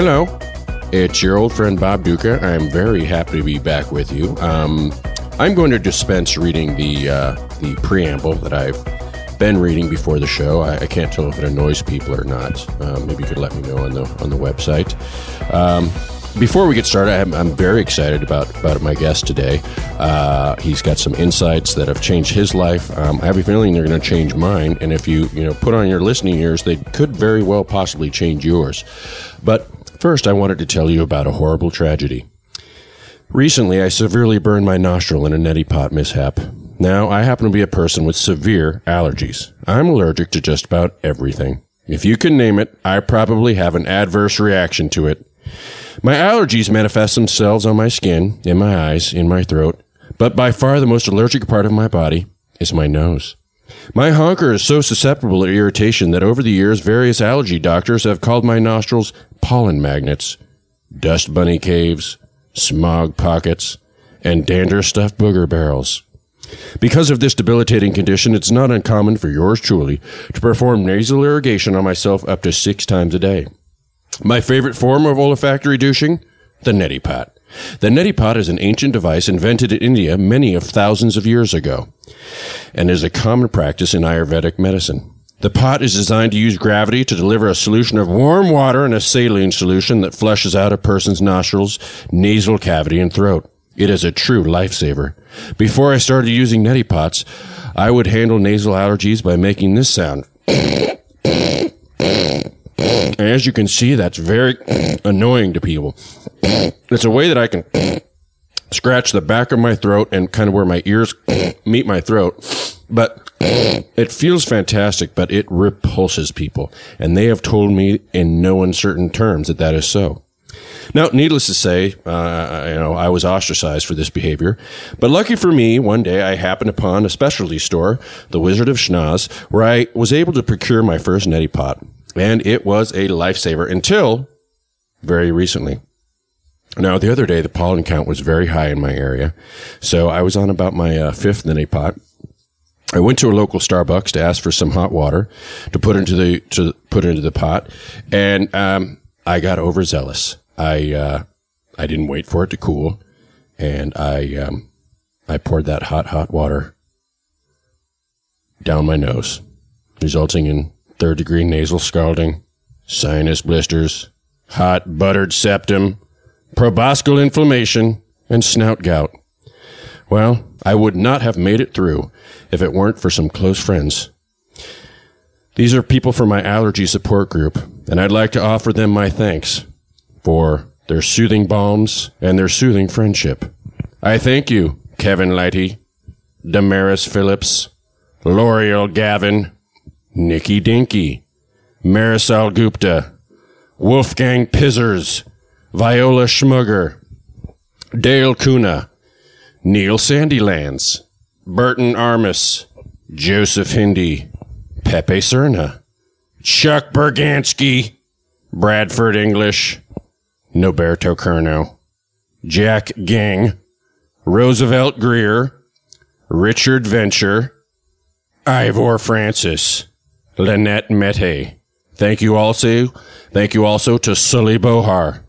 Hello, it's your old friend Bob Ducca. I'm very happy to be back with you. Um, I'm going to dispense reading the uh, the preamble that I've been reading before the show. I, I can't tell if it annoys people or not. Uh, maybe you could let me know on the on the website. Um, before we get started, I'm, I'm, very excited about, about my guest today. Uh, he's got some insights that have changed his life. Um, I have a feeling they're going to change mine, and if you you know put on your listening ears, they could very well possibly change yours. But first, I wanted to tell you about a horrible tragedy. Recently, I severely burned my nostril in a neti pot mishap. Now, I happen to be a person with severe allergies. I'm allergic to just about everything. If you can name it, I probably have an adverse reaction to it. My allergies manifest themselves on my skin, in my eyes, in my throat, but by far the most allergic part of my body is my nose. My honker is so susceptible to irritation that over the years various allergy doctors have called my nostrils pollen magnets, dust bunny caves, smog pockets, and dander stuffed booger barrels. Because of this debilitating condition, it's not uncommon for yours truly to perform nasal irrigation on myself up to six times a day. My favorite form of olfactory douching? The neti pot. The neti pot is an ancient device invented in India many of thousands of years ago and is a common practice in Ayurvedic medicine. The pot is designed to use gravity to deliver a solution of warm water and a saline solution that flushes out a person's nostrils, nasal cavity, and throat. It is a true lifesaver. Before I started using neti pots, I would handle nasal allergies by making this sound. And as you can see, that's very annoying to people. It's a way that I can scratch the back of my throat and kind of where my ears meet my throat. But it feels fantastic, but it repulses people. And they have told me in no uncertain terms that that is so. Now, needless to say, uh, you know, I was ostracized for this behavior. But lucky for me, one day I happened upon a specialty store, the Wizard of Schnoz, where I was able to procure my first neti pot and it was a lifesaver until very recently. Now, the other day, the pollen count was very high in my area, so I was on about my uh, fifth neti pot. I went to a local Starbucks to ask for some hot water to put into the to put into the pot, and um, I got overzealous. I uh, I didn't wait for it to cool, and I um, I poured that hot hot water down my nose, resulting in third degree nasal scalding, sinus blisters, hot buttered septum, proboscis inflammation, and snout gout. Well, I would not have made it through if it weren't for some close friends. These are people from my allergy support group, and I'd like to offer them my thanks for their soothing balms and their soothing friendship. I thank you, Kevin Lighty, Damaris Phillips, L'Oreal Gavin, Nikki Dinky, Marisol Gupta, Wolfgang Pizzers, Viola Schmugger, Dale Kuna, Neil Sandilands, Burton Armis, Joseph Hindy, Pepe Serna, Chuck Bergansky, Bradford English, Noberto Kerno, Jack Gang, Roosevelt Grier, Richard Venture, Ivor Francis, Lynette Mettey. Thank you also. Thank you also to Sully Boyar,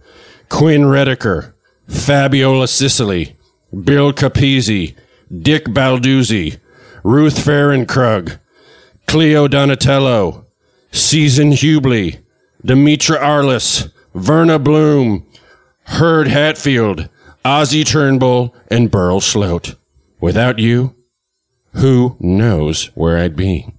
Quinn Redeker, Fabiola Sicily, Bill Capizzi, Dick Balduzzi, Ruth Farrenkrug, Cleo Donatello, Season Hubley, Dimitra Arliss, Verna Bloom, Hurd Hatfield, Ozzy Turnbull, and Burl Sloat. Without you, who knows where I'd be?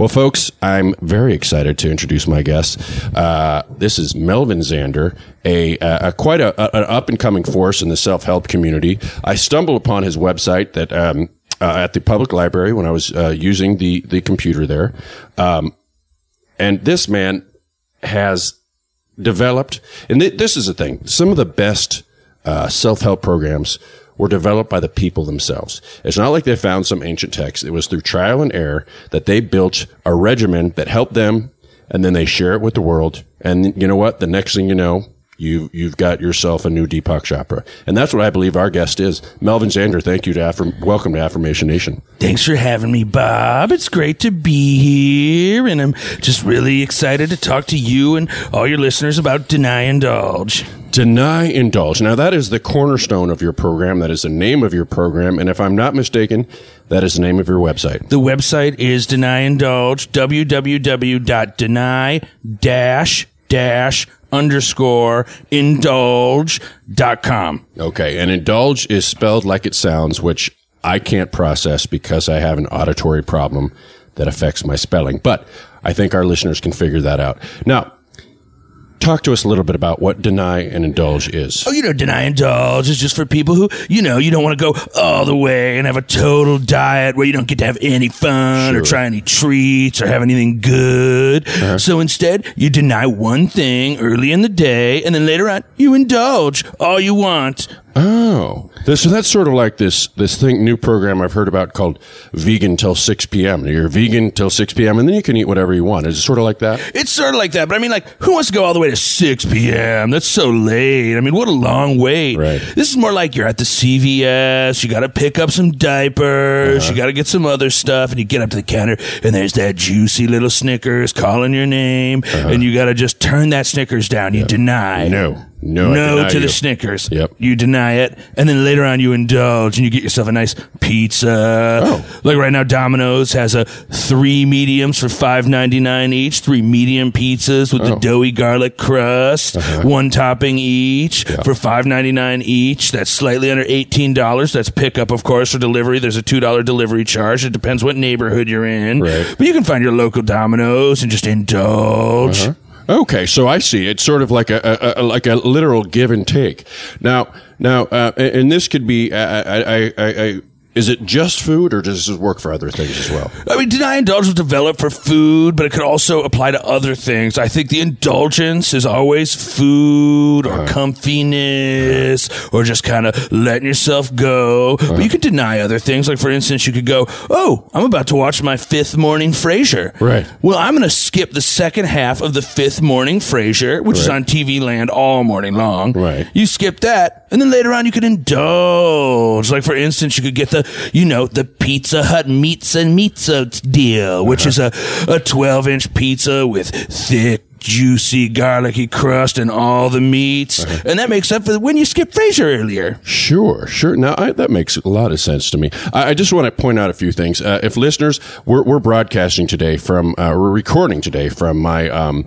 Well, folks, I'm very excited to introduce my guest. Uh, this is Melvin Zander, a, a quite a, a, an up and coming force in the self help community. I stumbled upon his website that um, uh, at the public library when I was uh, using the the computer there, um, and this man has developed. And th- this is the thing: some of the best uh, self help programs were developed by the people themselves. It's not like they found some ancient text. It was through trial and error that they built a regimen that helped them and then they share it with the world. And you know what? The next thing you know, you've you've got yourself a new Deepak Chopra, and that's what I believe our guest is. Melvin Zander, thank you to Affirm- welcome to Affirmation Nation. Thanks for having me, Bob. It's great to be here, and I'm just really excited to talk to you and all your listeners about Deny Indulge. Deny Indulge. Now, that is the cornerstone of your program. That is the name of your program. And if I'm not mistaken, that is the name of your website. The website is Deny Indulge, www.deny dash dash underscore indulge dot com. Okay. And indulge is spelled like it sounds, which I can't process because I have an auditory problem that affects my spelling. But I think our listeners can figure that out. Now, talk to us a little bit about what deny and indulge is. Oh, you know, deny and indulge is just for people who, you know, you don't want to go all the way and have a total diet where you don't get to have any fun Sure. or try any treats or have anything good. Uh-huh. So instead, you deny one thing early in the day and then later on, you indulge all you want. Oh, so that's sort of like this this thing new program I've heard about called vegan till six p.m. You're vegan till six p.m. and then you can eat whatever you want. Is it sort of like that? It's sort of like that, but I mean, like, who wants to go all the way to 6 p.m.? That's so late. I mean, what a long wait. Right. This is more like you're at the CVS, you got to pick up some diapers, Uh-huh. you got to get some other stuff, and you get up to the counter, and there's that juicy little Snickers calling your name, and you got to just turn that Snickers down. You deny. Uh-huh. No, no, No to you. the Snickers. Yep. You deny it, and then later on you indulge and you get yourself a nice pizza. Oh. Like right now, Domino's has a three mediums for five ninety nine each. Three medium pizzas with the Oh. doughy garlic crust, Uh-huh. one topping each for five ninety nine each. That's slightly under eighteen dollars. That's pickup, of course, for delivery. There's a two dollar delivery charge. It depends what neighborhood you're in. Right. But you can find your local Domino's and just indulge. Okay, so I see. It's sort of like a, a, a like a literal give and take. Now, now, uh, and this could be. Uh, I, I, I, I, is it just food, or does this work for other things as well? I mean, deny indulgence was developed for food, but it could also apply to other things. I think the indulgence is always food or uh-huh. comfiness or just kind of letting yourself go. But uh-huh. you could deny other things. Like, for instance, you could go, Oh, I'm about to watch my fifth morning Frasier. Right. Well, I'm going to skip the second half of the fifth morning Frasier, which is on TV land all morning long. Right. You skip that, and then later on you could indulge. Like for instance, you could get the, you know, the Pizza Hut meats and pizza deal, which is a a twelve inch pizza with thick. Juicy, garlicky crust and all the meats, and that makes up for when you skipped Frasier earlier. Sure, sure. Now I, that makes a lot of sense to me. I, I just want to point out a few things. Uh, if listeners, we're, we're broadcasting today from, uh, we're recording today from my. Um,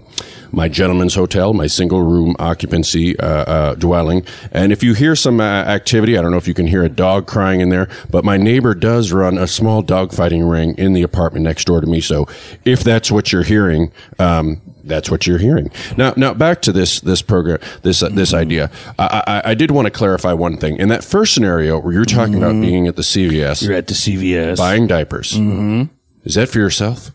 my gentleman's hotel, my single room occupancy uh, uh, dwelling. And if you hear some uh, activity, I don't know if you can hear a dog crying in there, but my neighbor does run a small dog fighting ring in the apartment next door to me. So if that's what you're hearing, um, that's what you're hearing. Now, now back to this this program, this uh, this idea. I, I, I did want to clarify one thing. In that first scenario where you're talking about being at the CVS You're at the CVS. buying diapers, mm-hmm. Is that for yourself?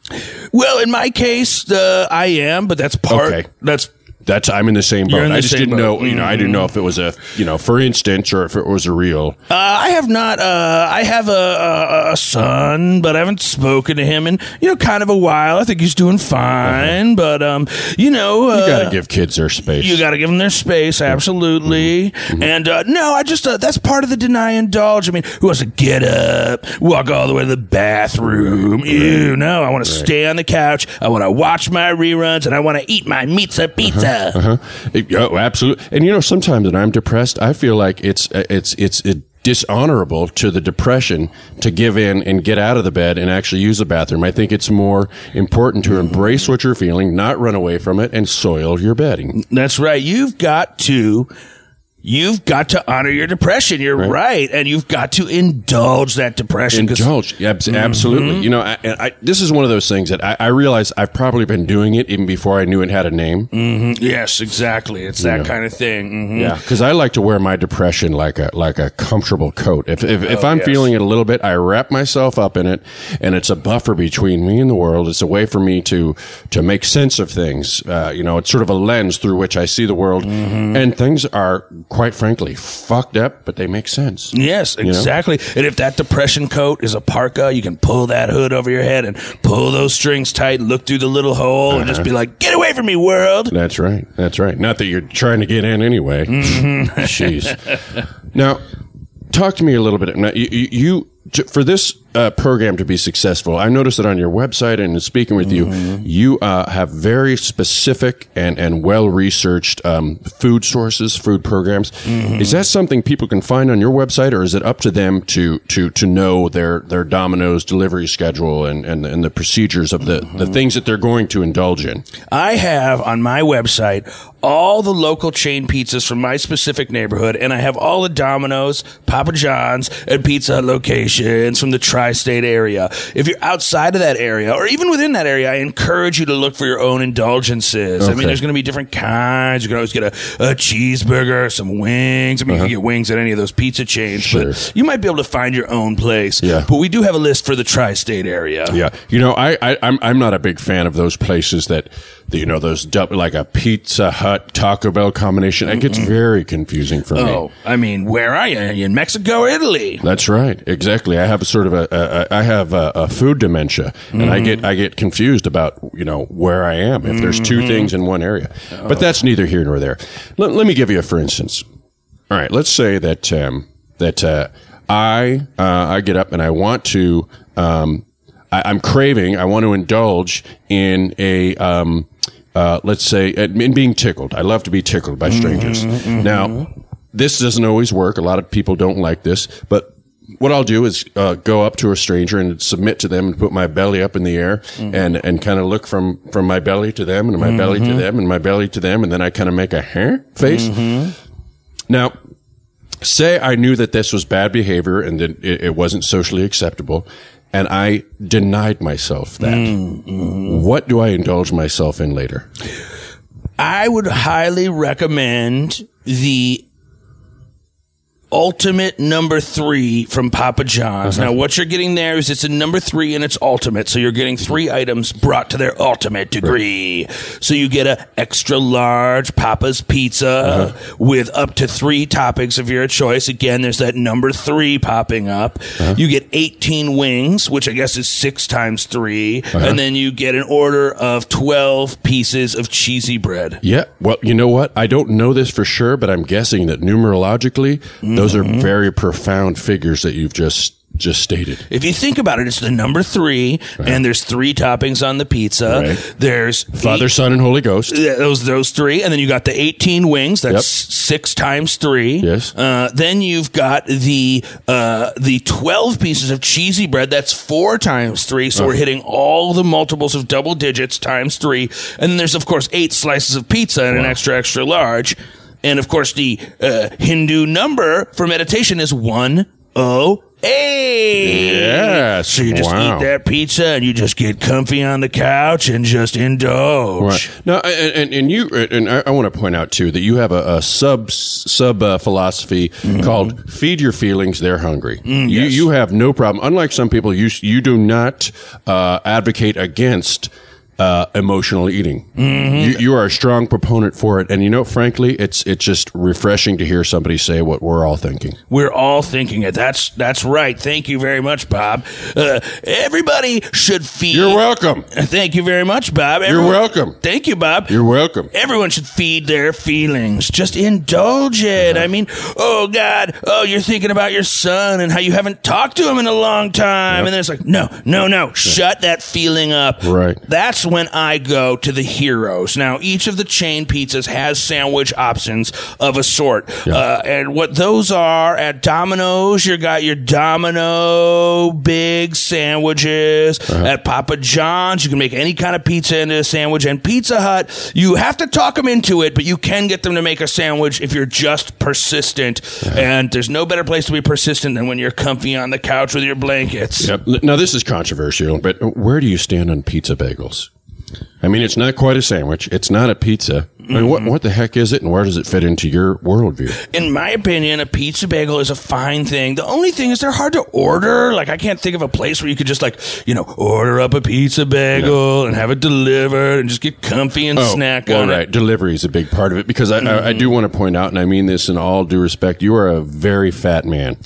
Well, in my case, uh, I am, but that's part. Okay. That's That's I'm in the same boat. in the I just same didn't boat. know, you know, I didn't know if it was a, you know, for instance, or if it was a real. Uh, I have not. Uh, I have a, a, a son, but I haven't spoken to him in you know kind of a while. I think he's doing fine, but um, you know, uh, You got to give kids their space. you got to give them their space, absolutely. And uh, no, I just uh, that's part of the deny indulge. I mean, who wants to get up, walk all the way to the bathroom? Ew, no, I want to stay on the couch. I want to watch my reruns, and I want to eat my pizza pizza. Uh-huh. Uh-huh. It- oh, absolutely. And you know, sometimes when I'm depressed, I feel like it's uh, it's it's it dishonorable to the depression to give in and get out of the bed and actually use the bathroom. I think it's more important to embrace what you're feeling, not run away from it, and soil your bedding. That's right. You've got to. You've got to honor your depression. You're right. And you've got to indulge that depression. Indulge, Abs- absolutely. You know, I, I, this is one of those things that I, I realize I've probably been doing it even before I knew it had a name. Yes, exactly. It's that kind of thing. Mhm. Yeah, because I like to wear my depression like a like a comfortable coat. If if, if I'm yes. feeling it a little bit, I wrap myself up in it, and it's a buffer between me and the world. It's a way for me to to make sense of things. Uh, you know, it's sort of a lens through which I see the world, and things are quite frankly, fucked up, but they make sense. Yes, exactly. And if that depression coat is a parka, you can pull that hood over your head and pull those strings tight, look through the little hole, and just uh-huh. be like, "Get away from me, world!" That's right. That's right. Not that you're trying to get in anyway. Mm-hmm. Jeez. Now, talk to me a little bit. Now, you, you, you for this uh, program to be successful, I noticed that on your website and in speaking with you, you uh, have very specific and, and well researched um, food sources, food programs. Is that something people can find on your website, or is it up to them to to to know their their Domino's delivery schedule and, and, and the procedures of the, the things that they're going to indulge in? I have on my website all the local chain pizzas from my specific neighborhood, and I have all the Domino's, Papa John's, and Pizza Hut locations from the tri-state area. If you're outside of that area, or even within that area, I encourage you to look for your own indulgences. I mean, there's going to be different kinds. You can always get a, a cheeseburger, some wings. I mean, you can get wings at any of those pizza chains, Uh-huh. Sure. but you might be able to find your own place. Yeah. But we do have a list for the tri-state area. Yeah, you know, I, I I'm I'm not a big fan of those places that, that you know those like a Pizza Hut Taco Bell combination. It gets very confusing for me. Oh, I mean, where are you? In Mexico or Italy? That's right, exactly. I have a sort of a, a, a I have a, a food dementia, and I get I get confused about you know where I am if there's two things in one area. But that's neither here nor there. Let, let me give you a for instance. All right, let's say that um, that uh, I uh, I get up and I want to um, I, I'm craving I want to indulge in a um, uh, let's say uh, in being tickled. I love to be tickled by strangers. Now this doesn't always work. A lot of people don't like this, but what I'll do is uh, go up to a stranger and submit to them and put my belly up in the air and, and kind of look from, from my belly to them and my belly to them and my belly to them. And then I kind of make a hair face. Now, say I knew that this was bad behavior and that it, it wasn't socially acceptable and I denied myself that. Mm, mm-hmm. What do I indulge myself in later? I would highly recommend the ultimate number three from Papa John's. Uh-huh. Now, what you're getting there is it's a number three and it's ultimate. So you're getting three items brought to their ultimate degree. So you get a extra large Papa's pizza uh-huh. with up to three toppings of your choice. Again, there's that number three popping up. Uh-huh. You get 18 wings, which I guess is six times 3 And then you get an order of 12 pieces of cheesy bread. Yeah. Well, you know what? I don't know this for sure, but I'm guessing that numerologically, those are very profound figures that you've just just stated. If you think about it, it's the number 3 and there's three toppings on the pizza. Right. There's Father, eight- Son, and Holy Ghost. Those those three, and then you got the eighteen wings. That's Yep. six times three. Yes. Uh, then you've got the uh, the twelve pieces of cheesy bread. That's four times three. So we're hitting all the multiples of double digits times three. And then there's of course eight slices of pizza and an extra extra large. And of course the uh, Hindu number for meditation is one oh eight. Yeah. So you just Wow. eat that pizza and you just get comfy on the couch and just indulge. Right. Now, and, and, and you, and I, I want to point out too that you have a, a sub sub uh, philosophy called "Feed your feelings; they're hungry." you yes. you have no problem. Unlike some people, you you do not uh, advocate against. Uh, emotional eating. You, you are a strong proponent for it, and you know, frankly, it's it's just refreshing to hear somebody say what we're all thinking. We're all thinking it. That's that's right. Thank you very much, Bob. Uh, everybody should feed. You're welcome. Thank you very much, Bob. You're welcome. Thank you, Bob. You're welcome. Everyone should feed their feelings. Just indulge it. Uh-huh. I mean, oh God, oh you're thinking about your son and how you haven't talked to him in a long time, and then it's like, no, no, no, shut that feeling up. Right. That's when I go to the heroes. Now, each of the chain pizzas has sandwich options of a sort. Uh, and what those are at Domino's, you got your Domino big sandwiches. At Papa John's, you can make any kind of pizza into a sandwich. And Pizza Hut, you have to talk them into it, but you can get them to make a sandwich if you're just persistent. And there's no better place to be persistent than when you're comfy on the couch with your blankets. Yep. Now this is controversial, but where do you stand on pizza bagels? I mean, it's not quite a sandwich. It's not a pizza. I mean, what mm-hmm. what the heck is it, and where does it fit into your worldview? In my opinion, a pizza bagel is a fine thing. The only thing is they're hard to order. Like I can't think of a place where you could just like you know order up a pizza bagel and have it delivered and just get comfy and oh, snack Oh, well, on right. it. Delivery is a big part of it because I, I, I mm-hmm. do want to point out, and I mean this in all due respect, you are a very fat man.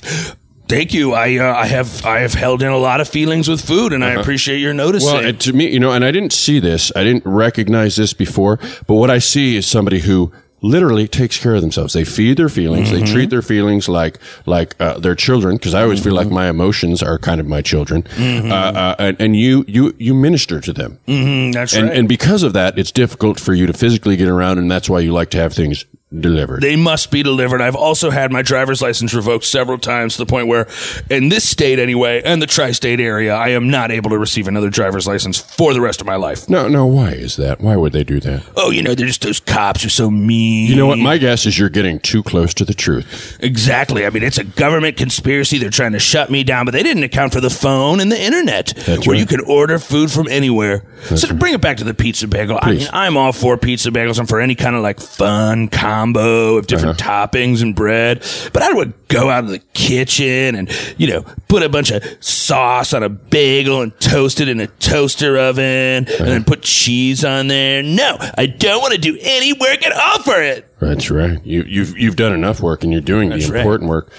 Thank you. I uh, I have I have held in a lot of feelings with food, and I appreciate your noticing. Uh-huh. Well, to me, you know, and I didn't see this, I didn't recognize this before, but what I see is somebody who literally takes care of themselves. They feed their feelings. They treat their feelings like like uh, their children because I always feel like my emotions are kind of my children. Uh, uh, and, and you you you minister to them. Mm, that's And right. and because of that, it's difficult for you to physically get around, and that's why you like to have things delivered. they must be delivered. I've also had my driver's license revoked several times to the point where, in this state anyway, and the tri-state area, I am not able to receive another driver's license for the rest of my life. no, no. Why is that? Why would they do that? Oh, you know, they're just those cops are so mean. You know what? My guess is you're getting too close to the truth. Exactly. I mean, it's a government conspiracy. They're trying to shut me down, but they didn't account for the phone and the internet, That's where right. you can order food from anywhere. so to bring it back to the pizza bagel, I mean, I'm all for pizza bagels. I'm for any kind of like fun combo of different Uh-huh. toppings and bread. But I would go out to the kitchen and you know put a bunch of sauce on a bagel and toast it in a toaster oven, and Uh-huh. then put cheese on there. No, I don't want to do any work at all for it. That's right. You, you've you've done enough work, and you're doing That's the right. important work.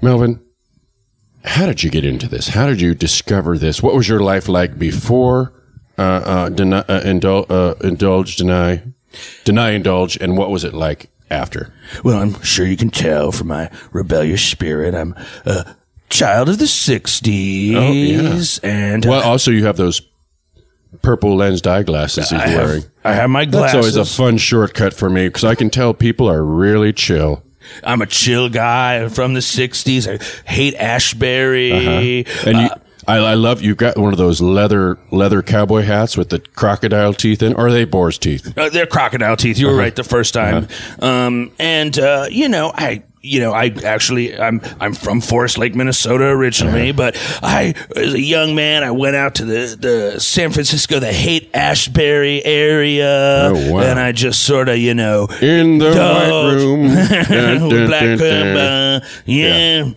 Melvin, how did you get into this? How did you discover this? What was your life like before uh, uh, deny, uh, indul- uh, indulge, deny, deny, indulge, and what was it like after? Well, I'm sure you can tell from my rebellious spirit. I'm a child of the 60s. And Well, also you have those purple lensed eyeglasses he's I, you're have, wearing. I have my glasses. That's always a fun shortcut for me because I can tell people are really chill. I'm a chill guy from the 60s. I hate Ashbury. Uh-huh. And you, uh, I, I love you've got one of those leather leather cowboy hats with the crocodile teeth in. Or are they boar's teeth? Uh, they're crocodile teeth. You were right the first time. Um, and, uh, you know, I. You know, I actually I'm I'm from Forest Lake, Minnesota originally, but I as a young man I went out to the, the San Francisco, the Haight Ashbury area, Oh, wow. and I just sort of you know In the white room. Dun, dun, Black dun, dun. Yeah.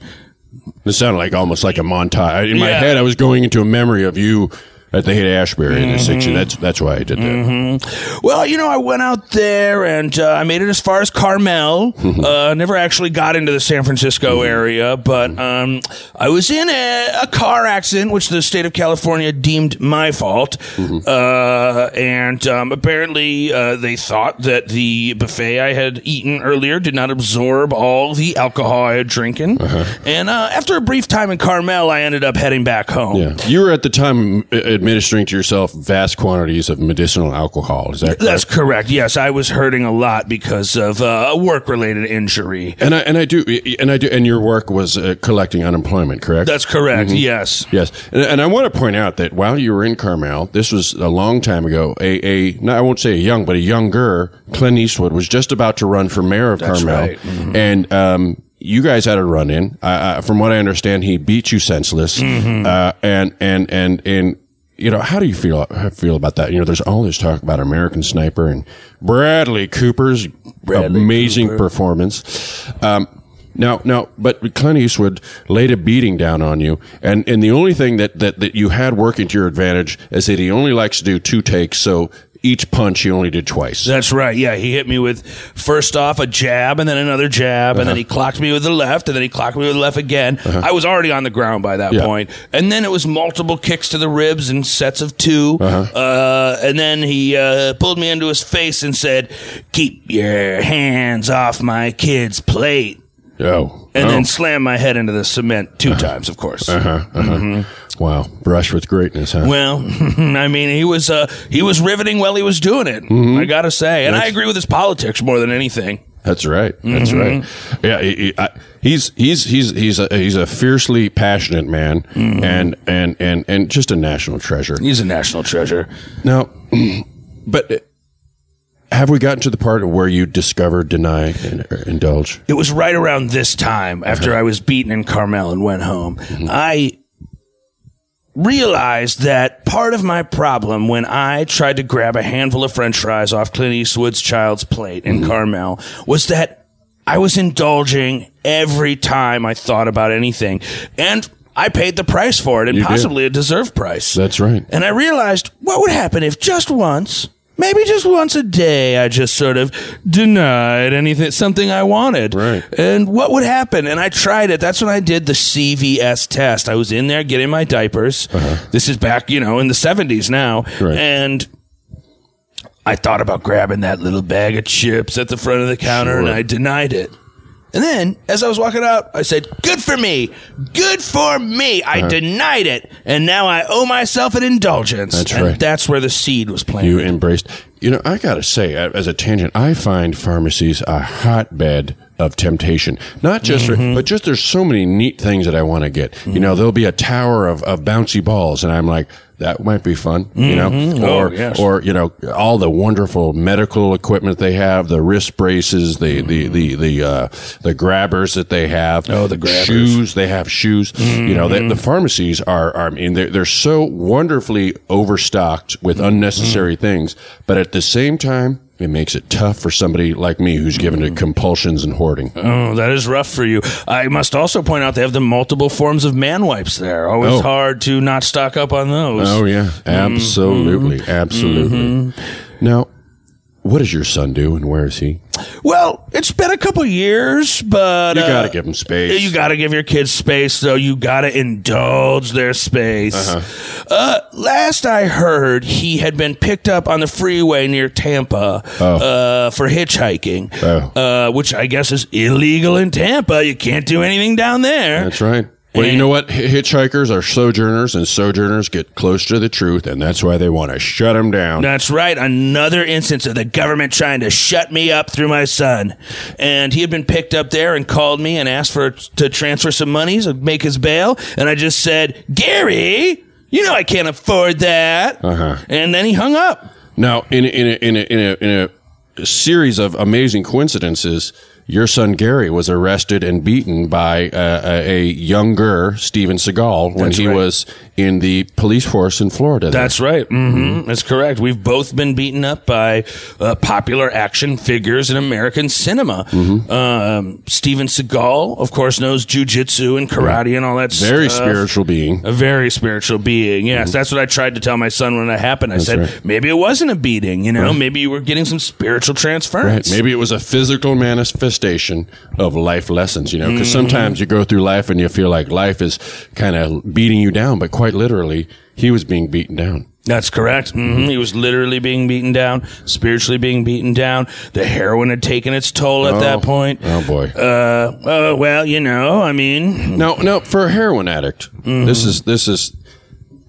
It sounded like almost like a montage. In my Yeah. head, I was going into a memory of you at the Haight Ashbury in the Mm-hmm. 60s. That's, that's why I did that. Well, you know, I went out there and uh, I made it as far as Carmel. uh, never actually got into the San Francisco area, but um, I was in a, a car accident, which the state of California deemed my fault. Uh, and um, apparently, uh, they thought that the buffet I had eaten earlier did not absorb all the alcohol I had drinking. And uh, after a brief time in Carmel, I ended up heading back home. Yeah. You were at the time uh, administering to yourself vast quantities of medicinal alcohol. Is that correct? That's correct. Yes, I was hurting a lot because of uh, a work-related injury. and I and I do and I do and your work was uh, collecting unemployment, correct? That's correct. Yes. Yes, and, and I want to point out that while you were in Carmel, this was a long time ago. A, a no, I won't say a young, but a younger Clint Eastwood was just about to run for mayor of Carmel, right. Mm-hmm. and um, you guys had a run in. Uh, from what I understand, he beat you senseless, Mm-hmm. uh, and and and and. You know, how do you feel feel about that? You know, there's all this talk about American Sniper and Bradley Cooper's Bradley amazing Cooper. performance. Um, now, now, but Clint Eastwood laid a beating down on you, and, and the only thing that, that, that you had working to your advantage is that he only likes to do two takes, so each punch he only did twice. That's right. Yeah, he hit me with first off a jab and then another jab, and then uh-huh. he clocked me with the left, and then he clocked me with the left again. Uh-huh. I was already on the ground by that Yeah. point. and then it was multiple kicks to the ribs in sets of 2 uh-huh. uh and then he uh, pulled me into his face and said, "Keep your hands off my kid's plate." oh, And oh. then slammed my head into the cement two times, of course. Mm-hmm. Wow, brush with greatness, huh? Well, I mean, he was uh, he was riveting while he was doing it. Mm-hmm. I gotta say, and I agree with his politics more than anything. That's right. That's Mm-hmm. right. Yeah, he, he- I, he's he's he's he's a he's a fiercely passionate man, Mm-hmm. and and and and just a national treasure. He's a national treasure. Now, but. uh, Have we gotten to the part where you discover, deny, and or indulge? It was right around this time after Uh-huh. I was beaten in Carmel and went home. Mm-hmm. I realized that part of my problem when I tried to grab a handful of french fries off Clint Eastwood's child's plate in mm-hmm. Carmel was that I was indulging every time I thought about anything. And I paid the price for it and You did. possibly a deserved price. That's right. And I realized what would happen if just once, maybe just once a day, I just sort of denied anything, something I wanted. Right. And what would happen? And I tried it. That's when I did the CVS test. I was in there getting my diapers. This is back, you know, in the 70s now. Uh-huh. Right. And I thought about grabbing that little bag of chips at the front of the counter and I denied it. And then, as I was walking out, I said, Good for me. Good for me. I denied it. And now I owe myself an indulgence. That's and right. that's where the seed was planted. You embraced. You know, I got to say, as a tangent, I find pharmacies a hotbed of temptation. Not just, for, mm-hmm. but just there's so many neat things that I want to get. You know, mm-hmm. there'll be a tower of, of bouncy balls, and I'm like, that might be fun. You know, mm-hmm. Oh, or yes. or you know, all the wonderful medical equipment they have, the wrist braces, the the the the uh, the grabbers that they have. Oh, the grabbers. shoes. They have shoes. You know, they, the pharmacies are, are. I mean, they're, they're so wonderfully overstocked with unnecessary things, but at the same time, it makes it tough for somebody like me who's given to compulsions and hoarding. Oh, that is rough for you. I must also point out they have the multiple forms of man wipes there. Always Oh. hard to not stock up on those. Oh yeah, mm-hmm. absolutely, mm-hmm. absolutely. Mm-hmm. Now, what does your son do, and where is he? Well, it's been a couple years, but You uh, got to give him space. You got to give your kids space, so you got to indulge their space. Uh-huh. Uh, last I heard, he had been picked up on the freeway near Tampa uh, for hitchhiking, Oh. uh, which I guess is illegal in Tampa. You can't do anything down there. That's right. Well, you know what? Hitchhikers are sojourners, and sojourners get close to the truth, and that's why they want to shut them down. That's right. Another instance of the government trying to shut me up through my son. And he had been picked up there and called me and asked for to transfer some monies and make his bail. And I just said, Gary, you know I can't afford that. Uh-huh. And then he hung up. Now, in a, in a, in a, in a, in a series of amazing coincidences, your son Gary was arrested and beaten by uh, a, a younger Steven Seagal when That's he right. was in the police force in Florida. there. That's right. Mm-hmm. That's correct. We've both been beaten up by uh, popular action figures in American cinema. Mm-hmm. Um, Steven Seagal, of course, knows jujitsu and karate and all that very stuff. spiritual being. A very spiritual being. Yes, that's what I tried to tell my son when it happened. I said, right. maybe it wasn't a beating, you know, maybe you were getting some spiritual Right. transference. Maybe it was a physical manifestation of life lessons, you know, because Mm-hmm. sometimes you go through life and you feel like life is kind of beating you down, but quite literally, he was being beaten down. That's correct. hmm He was literally being beaten down, spiritually being beaten down. The heroin had taken its toll at that point. Oh boy. Uh, uh, well, you know, I mean, Now, now for a heroin addict, Mm-hmm. this is this is.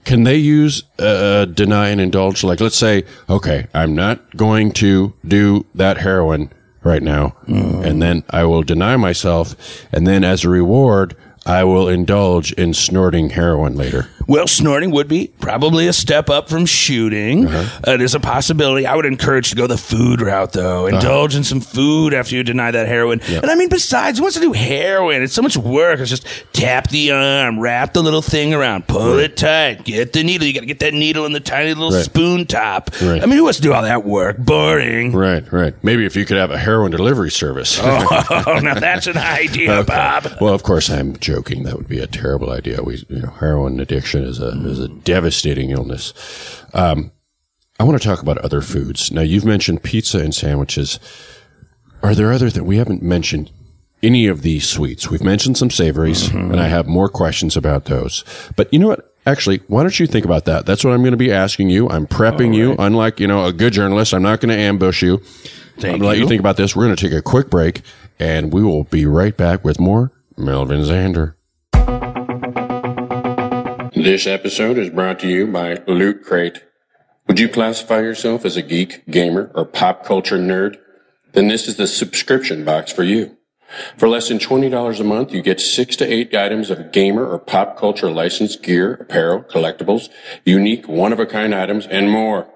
Can they use uh, deny and indulge? Like, let's say, okay, I'm not going to do that heroin right now, Mm-hmm. and then I will deny myself, and then as a reward, I will indulge in snorting heroin later. Well, snorting would be probably a step up from shooting. Uh-huh. It is a possibility. I would encourage to go the food route, though. Uh-huh. Indulge in some food after you deny that heroin. And I mean, besides, who wants to do heroin? It's so much work. It's just tap the arm, wrap the little thing around, pull it tight, get the needle. You got to get that needle in the tiny little Right. spoon top. Right. I mean, who wants to do all that work? Boring. Right, right. Maybe if you could have a heroin delivery service. oh, now that's an idea, Bob. Well, of course, I'm joking. That would be a terrible idea. We, you know, heroin addiction is a is a devastating illness. Um, I want to talk about other foods. Now, you've mentioned pizza and sandwiches. Are there other that we haven't mentioned? Any of these sweets? We've mentioned some savories, and I have more questions about those. But you know what? Actually, why don't you think about that? That's what I'm going to be asking you. I'm prepping you. Unlike you know a good journalist, I'm not going to ambush you. Thank I'm going to let you. think about this. We're going to take a quick break, and we will be right back with more Melvin Zander. This episode is brought to you by Loot Crate. Would you classify yourself as a geek, gamer, or pop culture nerd? Then this is the subscription box for you. For less than $20 a month, you get six to eight items of gamer or pop culture licensed gear, apparel, collectibles, unique one-of-a-kind items, and more.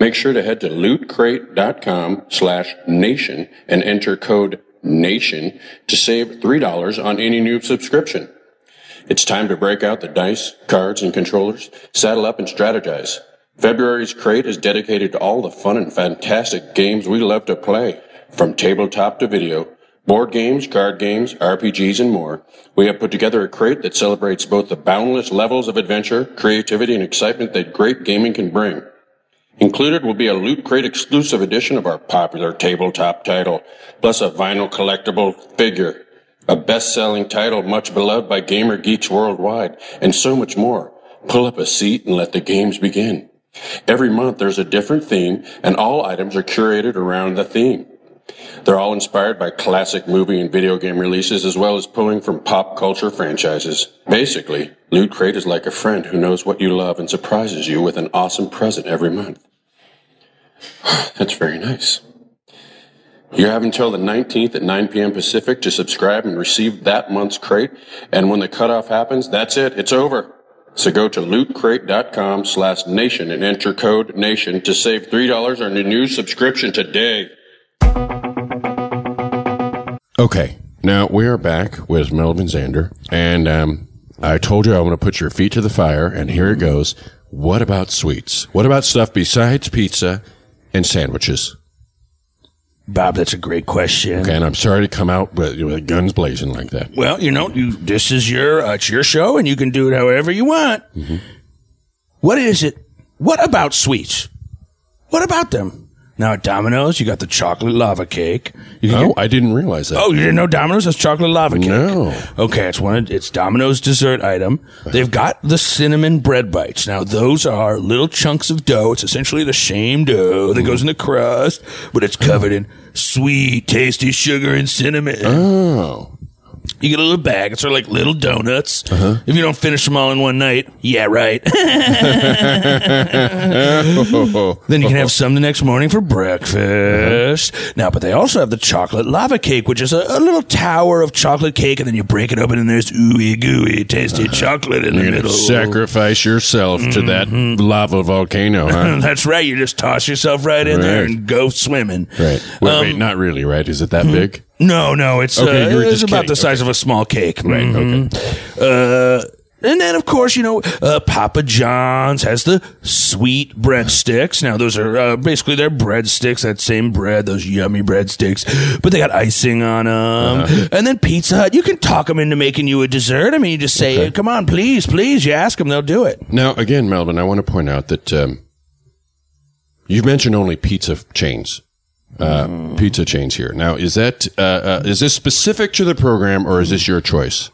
Make sure to head to lootcrate.com slash nation and enter code NATION to save $3 on any new subscription. It's time to break out the dice, cards, and controllers, saddle up and strategize. February's crate is dedicated to all the fun and fantastic games we love to play, from tabletop to video, board games, card games, RPGs, and more. We have put together a crate that celebrates both the boundless levels of adventure, creativity, and excitement that great gaming can bring. Included will be a Loot Crate exclusive edition of our popular tabletop title, plus a vinyl collectible figure, a best-selling title much beloved by gamer geeks worldwide, and so much more. Pull up a seat and let the games begin. Every month there's a different theme, and all items are curated around the theme. They're all inspired by classic movie and video game releases as well as pulling from pop culture franchises. Basically, Loot Crate is like a friend who knows what you love and surprises you with an awesome present every month. That's very nice. You have until the 19th at 9 p.m. Pacific to subscribe and receive that month's crate. And when the cutoff happens, that's it. It's over. So go to lootcrate.com slash nation and enter code nation to save $3 on your new subscription today. Okay. Now we are back with Melvin Zander. And um, I told you I want to put your feet to the fire. And here it goes. What about sweets? What about stuff besides pizza and sandwiches? Bob, that's a great question. Okay, and I'm sorry to come out with, with guns blazing like that. Well, you know, you this is your uh, it's your show, and you can do it however you want. What is it? What about sweets? What about them? Now at Domino's, you got the chocolate lava cake. You can Oh, get- I didn't realize that. oh, you didn't know Domino's has chocolate lava cake? No. Okay, it's one. Of, it's Domino's dessert item. They've got the cinnamon bread bites. Now those are little chunks of dough. It's essentially the same dough that goes in the crust, but it's covered in sweet, tasty sugar and cinnamon. Oh. You get a little bag. It's sort of like little donuts. Uh-huh. If you don't finish them all in one night, yeah, right. then you can have some the next morning for breakfast. Uh-huh. Now, but they also have the chocolate lava cake, which is a, a little tower of chocolate cake, and then you break it open, and there's ooey gooey, tasty chocolate in the You're to middle. sacrifice yourself to that lava volcano, huh? That's right. You just toss yourself right in there and go swimming. right. Wait, wait, not really, right? Is it that big? No, no, it's Okay, uh, you were it's just about kidding. the size of a small cake. Right. Okay. Uh, and then, of course, you know, uh, Papa John's has the sweet breadsticks. Now, those are uh, basically their breadsticks, that same bread, those yummy breadsticks, but they got icing on them. Uh-huh. And then Pizza Hut, you can talk them into making you a dessert. I mean, you just say, come on, please, please. You ask them, they'll do it. Now, again, Melvin, I want to point out that um, you mentioned only pizza chains. Uh, Pizza chains here. Now, is that uh, uh, is this specific to the program, or is this your choice?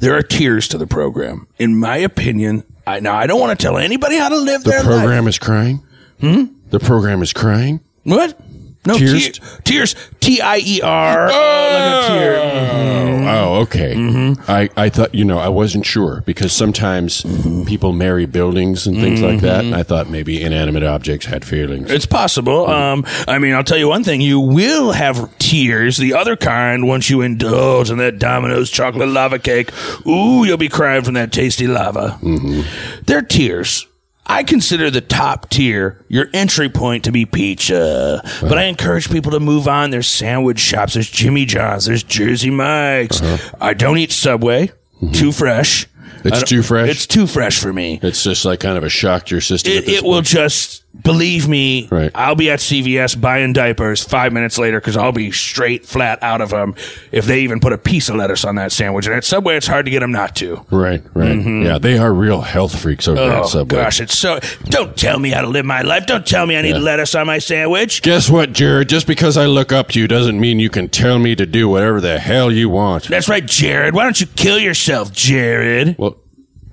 There are tiers to the program. In my opinion, I, now I don't want to tell anybody how to live The their life. program is crying. Hmm. The program is crying. What? No, Tears? Tears. T I E R. Oh, like a oh. tear. Mm-hmm. Oh, okay. Mm-hmm. I, I thought, you know, I wasn't sure because sometimes mm-hmm. people marry buildings and things like that. And I thought maybe inanimate objects had feelings. It's possible. Um, I mean, I'll tell you one thing: you will have tears, the other kind, once you indulge in that Domino's chocolate lava cake. Ooh, you'll be crying from that tasty lava. Mm-hmm. They're tears. I consider the top tier your entry point to be pizza, but I encourage people to move on. There's sandwich shops, there's Jimmy John's, there's Jersey Mike's. Uh-huh. I don't eat Subway, mm-hmm. too fresh. It's too fresh? It's too fresh for me. It's just like kind of a shock to your system. It, it will just believe me. Right. I'll be at CVS buying diapers five minutes later because I'll be straight flat out of them if they even put a piece of lettuce on that sandwich. And at Subway, it's hard to get them not to. Right, right. Yeah, they are real health freaks over Oh at Subway. gosh, it's so. Don't tell me how to live my life. Don't tell me I need Yeah. lettuce on my sandwich. Guess what, Jared? Just because I look up to you doesn't mean you can tell me to do whatever the hell you want. That's right, Jared. Why don't you kill yourself, Jared? Well,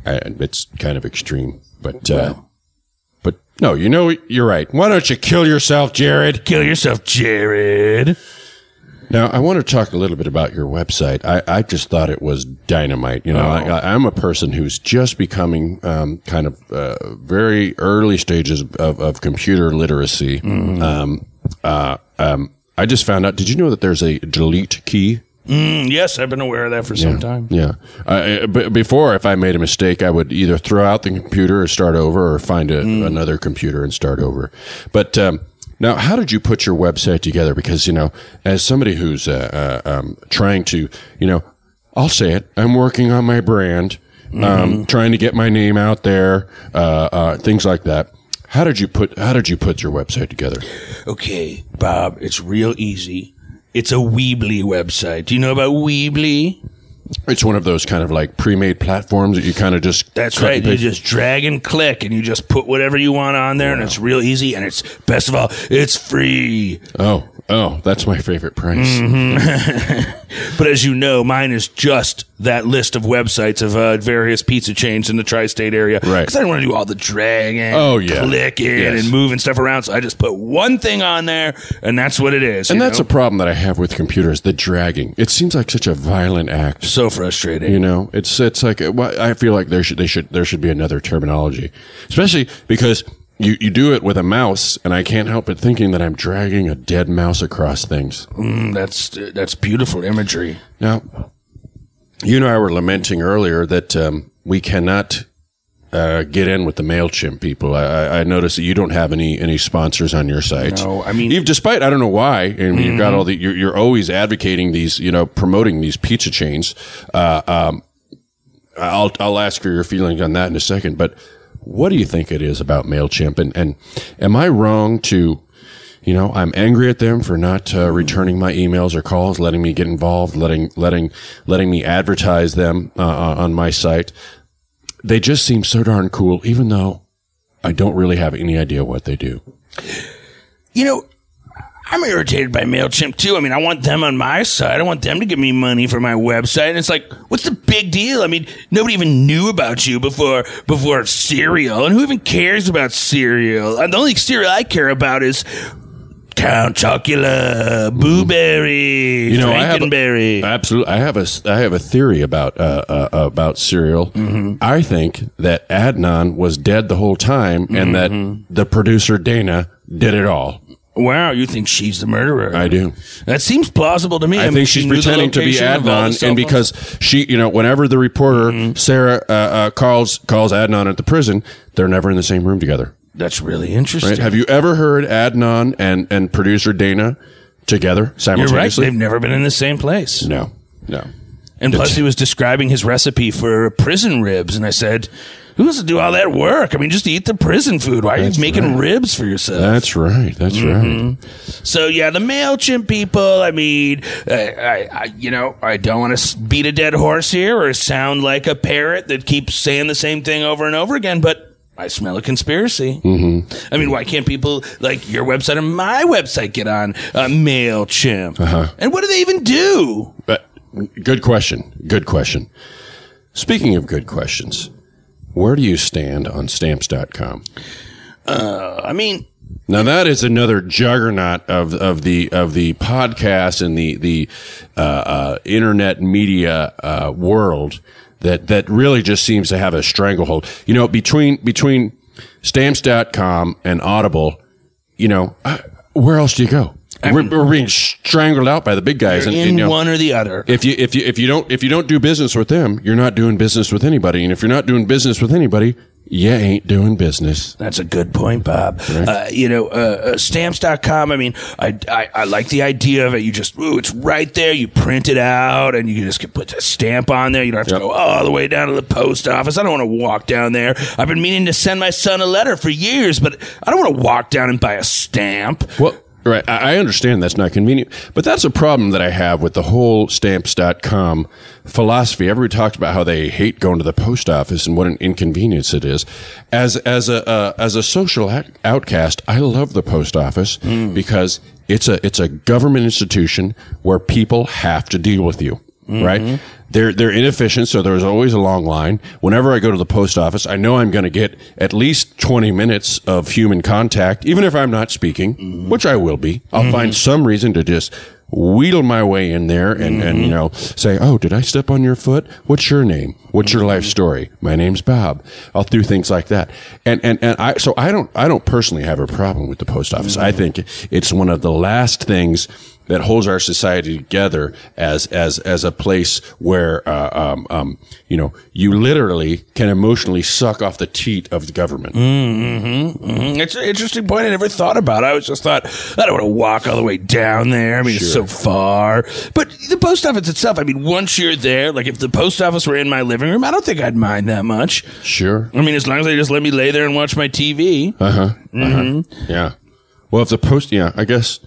I, it's kind of extreme, but uh, but no, you know you're right. Why don't you kill yourself, Jared? Kill yourself, Jared. Now, I want to talk a little bit about your website. I, I just thought it was dynamite. You know, I, I, I'm a person who's just becoming um, kind of uh, very early stages of, of computer literacy. Um, uh, um, I just found out. Did you know that there's a delete key? Mm, yes, I've been aware of that for some time. Yeah. Uh, b- before, if I made a mistake, I would either throw out the computer or start over, or find a, another computer and start over. But um, now, how did you put your website together? Because you know, as somebody who's uh, uh, um, trying to, you know. I'll say it. I'm working on my brand, um, trying to get my name out there, uh, uh, things like that. How did you put How did you put your website together? Okay, Bob, it's real easy. It's a Weebly website. Do you know about Weebly? It's one of those kind of like pre-made platforms that you kind of just That's cut right. and You paste. just drag and click, and you just put whatever you want on there, and it's real easy. And it's best of all, it's free. oh oh that's my favorite price. Mm-hmm. But as you know, mine is just that list of websites of uh, various pizza chains in the tri-state area. Right. Because I don't want to do all the dragging, Oh, yeah. clicking, Yes. and moving stuff around. So I just put one thing on there, and that's what it is. And you that's know? a problem that I have with computers, the dragging. It seems like such a violent act. so frustrating. You know, it's it's like well, I feel like there should they should there should be another terminology, especially because you you do it with a mouse, and I can't help but thinking that I'm dragging a dead mouse across things. Mm, that's that's beautiful imagery. Now, you and I were lamenting earlier that um, we cannot uh, get in with the Mailchimp people. I, I- I noticed that you don't have any any sponsors on your site. No, I mean- You've, despite I don't know why, and you've got all the you're, you're always advocating these, you know, promoting these pizza chains. Uh, um, I'll I'll ask for your feelings on that in a second, but what do you think it is about Mailchimp, and and am I wrong to you know, I'm angry at them for not uh, returning my emails or calls, letting me get involved, letting letting letting me advertise them uh, uh, on my site. They just seem so darn cool, even though I don't really have any idea what they do. You know, I'm irritated by MailChimp too. I mean, I want them on my side. I want them to give me money for my website. And it's like, what's the big deal? I mean, nobody even knew about you before before cereal. And who even cares about cereal? And the only cereal I care about is Count Chocula, Blueberry, You know, I have a- Absolutely, I have a I have a theory about uh, uh, about cereal. I think that Adnan was dead the whole time, and that the producer Dana did it all. wow, you think she's the murderer? I do. that seems plausible to me. I, mean, think she she's pretending to be location of all the Adnan, and because she, you know, whenever the reporter Sarah uh, uh, calls calls Adnan at the prison, they're never in the same room together. That's really interesting. Right? Have you ever heard Adnan and and producer Dana together You're right. simultaneously? They've never been in the same place. no, no. And plus, he was describing his recipe for prison ribs, and I said, "Who has to do all that work? I mean, just eat the prison food. Why are you making ribs for yourself?" That's right. That's Mm-hmm. right. so yeah, the Mailchimp people. I mean, I, I, I you know, I don't want to beat a dead horse here or sound like a parrot that keeps saying the same thing over and over again, but. I smell a conspiracy. Mm-hmm. I mean, why can't people like your website and my website get on uh, Mailchimp? Uh-huh. And what do they even do? But good question. Good question. Speaking of good questions, where do you stand on stamps.com? I mean, Now that is another juggernaut of of the of the podcast and the the uh, uh, internet media uh, world that that really just seems to have a stranglehold. You know, between between stamps.com and Audible, you know, uh, where else do you go? We're, we're being strangled out by the big guys. And, in and, you know, one or the other. if you if you if you don't if you don't do business with them, you're not doing business with anybody. And if you're not doing business with anybody, you ain't doing business. That's a good point, Bob. Uh, you know, uh, uh, stamps.com, I mean, I, I, I like the idea of it. You just, ooh, it's right there. You print it out and you can just get, put a stamp on there. You don't have to go all the way down to the post office. I don't want to walk down there. I've been meaning to send my son a letter for years, but I don't want to walk down and buy a stamp. Well, right. I understand that's not convenient, but that's a problem that I have with the whole stamps.com philosophy. Everybody talks about how they hate going to the post office and what an inconvenience it is. As, as a, uh, as a social outcast, I love the post office because it's a, it's a government institution where people have to deal with you. Right? Mm-hmm. They're, they're inefficient. So there's always a long line. Whenever I go to the post office, I know I'm going to get at least 20 minutes of human contact, even if I'm not speaking, mm-hmm. which I will be. I'll find mm-hmm. some reason to just wheedle my way in there and, and, you know, say, Oh, did I step on your foot? What's your name? What's your life story? My name's Bob. I'll do things like that. And, and, and I, so I don't, I don't personally have a problem with the post office. I think it's one of the last things that holds our society together as as as a place where uh, um, um, you know you literally can emotionally suck off the teat of the government. Mm, It's an interesting point I never thought about. I was just thought, I don't want to walk all the way down there. I mean, it's so far. But the post office itself, I mean, once you're there, like if the post office were in my living room, I don't think I'd mind that much. Sure. I mean, as long as they just let me lay there and watch my TV. Uh huh. Yeah. Well, if the post, yeah, I guess.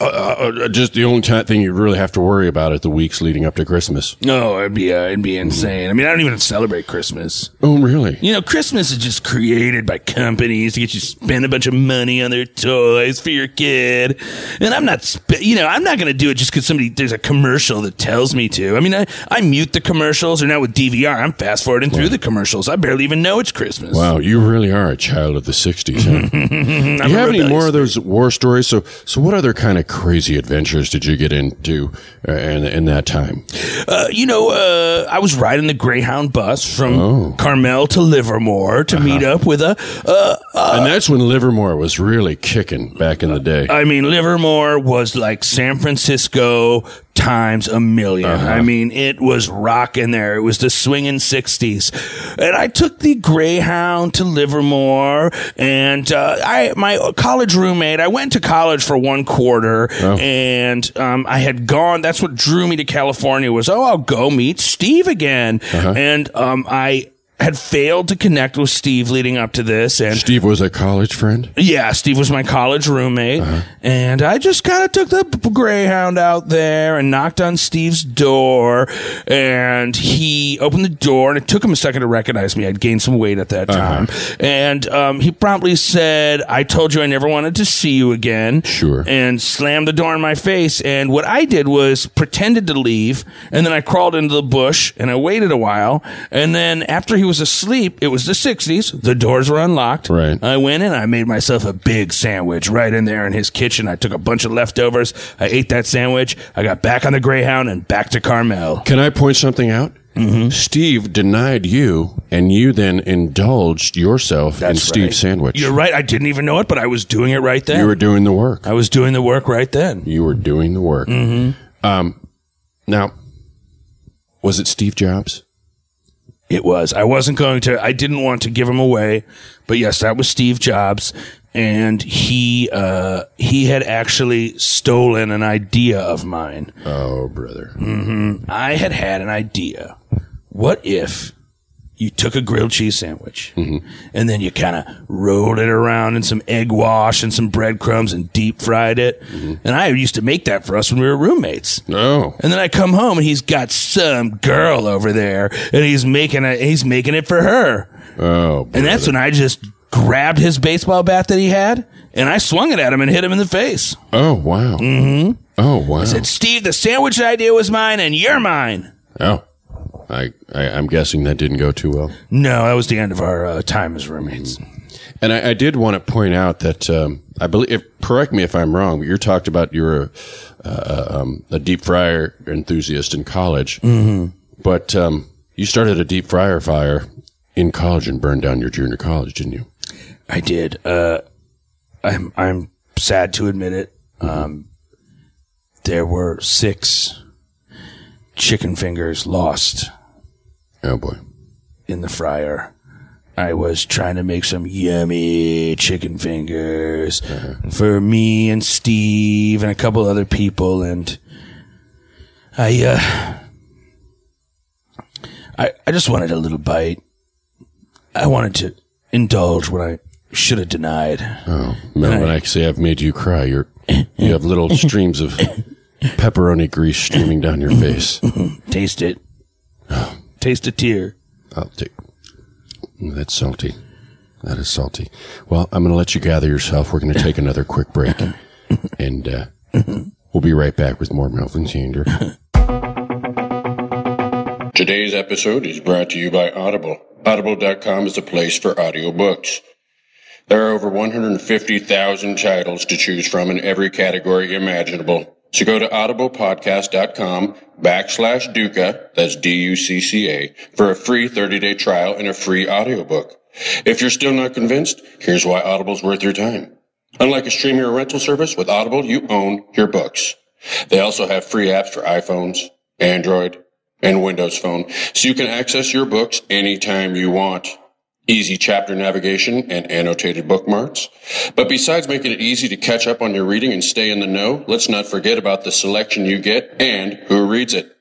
Uh, uh, uh, just the only ti- thing you really have to worry about is the weeks leading up to Christmas. No, it'd be, uh, it'd be insane. I mean, I don't even celebrate Christmas. Oh, really? You know, Christmas is just created by companies to get you to spend a bunch of money on their toys for your kid. And I'm not, sp- you know, I'm not going to do it just because somebody, there's a commercial that tells me to. I mean, I, I mute the commercials or now with DVR, I'm fast forwarding through the commercials. I barely even know it's Christmas. Wow, you really are a child of the '60s. Huh? Do you have any more of those war stories? So, so what other kind of crazy adventures did you get into uh, in in that time? Uh, you know, uh, I was riding the Greyhound bus from Oh. Carmel to Livermore to meet Uh-huh. up with a, uh, and that's when Livermore was really kicking back in the day. I mean, Livermore was like San Francisco times a 1000000 Uh-huh. I mean, it was rocking there. It was the swinging 60s. And I took the Greyhound to Livermore and, uh, I, my college roommate, I went to college for one quarter Oh. and, um, I had gone, that's what drew me to California was, oh, I'll go meet Steve again. Uh-huh. And, um, I, had failed to connect with Steve leading up to this and Steve was a college friend. yeah, Steve was my college roommate, and I just kind of took the Greyhound out there and knocked on Steve's door, and he opened the door, and it took him a second to recognize me. I'd gained some weight at that time, and um, he promptly said, "I told you I never wanted to see you again." Sure. and slammed the door in my face. And what I did was pretended to leave, and then I crawled into the bush and I waited a while, and then after he was asleep, it was the '60s. The doors were unlocked. Right. I went in. I made myself a big sandwich right in there in his kitchen. I took a bunch of leftovers. I ate that sandwich. I got back on the Greyhound and back to Carmel. Can I point something out? Mm-hmm. Steve denied you, and you then indulged yourself in That's Steve's right. sandwich. You're right. I didn't even know it, but I was doing it right then. You were doing the work. I was doing the work right then. You were doing the work. Mm-hmm. Um, now, was it Steve Jobs? It was. I wasn't going to. I didn't want to give him away, but yes, that was Steve Jobs, and he uh, he had actually stolen an idea of mine. Oh, brother. Mm-hmm. I had had an idea. What if you took a grilled cheese sandwich and then you kind of rolled it around in some egg wash and some breadcrumbs and deep fried it? And I used to make that for us when we were roommates. Oh, And then I come home and he's got some girl over there and he's making it, he's making it for her. oh, And that's when I just grabbed his baseball bat that he had and I swung it at him and hit him in the face. oh, wow. Mm-hmm. Oh, wow. I Said, Steve, the sandwich idea was mine and you're mine. oh, I, I, I'm guessing that didn't go too well. No, that was the end of our uh, time as roommates. And I, I did want to point out that um, I believe. If, correct me if I'm wrong. But you talked about you were a, uh, um, a deep fryer enthusiast in college, mm-hmm. but um, you started a deep fryer fire in college and burned down your junior college, didn't you? I did. Uh, I'm I'm sad to admit it. Um, there were six chicken fingers lost Oh boy. in the fryer. I was trying to make some yummy chicken fingers for me and Steve and a couple other people, and I, uh, I, I just wanted a little bite. I wanted to indulge what I should have denied. Oh, Melvin, I say I've made you cry. You're you have little streams of pepperoni grease streaming down your face. Taste it. Taste a tear. I'll take. That's salty. That is salty. Well, I'm going to let you gather yourself. We're going to take another quick break, and uh, we'll be right back with more Melvin Zander. Today's episode is brought to you by Audible. Audible.com is the place for audiobooks. There are over 150,000 titles to choose from in every category imaginable. So go to audiblepodcast.com backslash Ducca, that's D-U-C-C-A, for a free 30-day trial and a free audiobook. If you're still not convinced, here's why Audible's worth your time. Unlike a streaming or rental service, with Audible, you own your books. They also have free apps for iPhones, Android, and Windows Phone, so you can access your books anytime you want. Easy chapter navigation and annotated bookmarks. But besides making it easy to catch up on your reading and stay in the know, let's not forget about the selection you get and who reads it.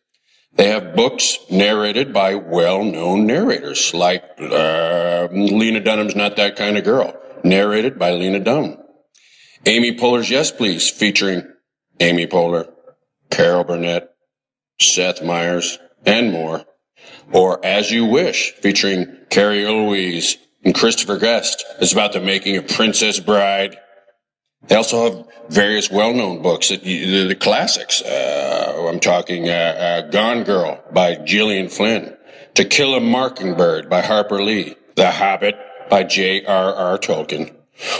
They have books narrated by well-known narrators, like uh, Lena Dunham's Not That Kind of Girl, narrated by Lena Dunham. Amy Poehler's Yes Please, featuring Amy Poehler, Carol Burnett, Seth Meyers, and more. Or As You Wish, featuring Cary Elwes and Christopher Guest. It's about the making of Princess Bride. They also have various well-known books, the, classics. Uh, I'm talking uh, uh, Gone Girl by Gillian Flynn, To Kill a Mockingbird by Harper Lee, The Hobbit by J.R.R. Tolkien.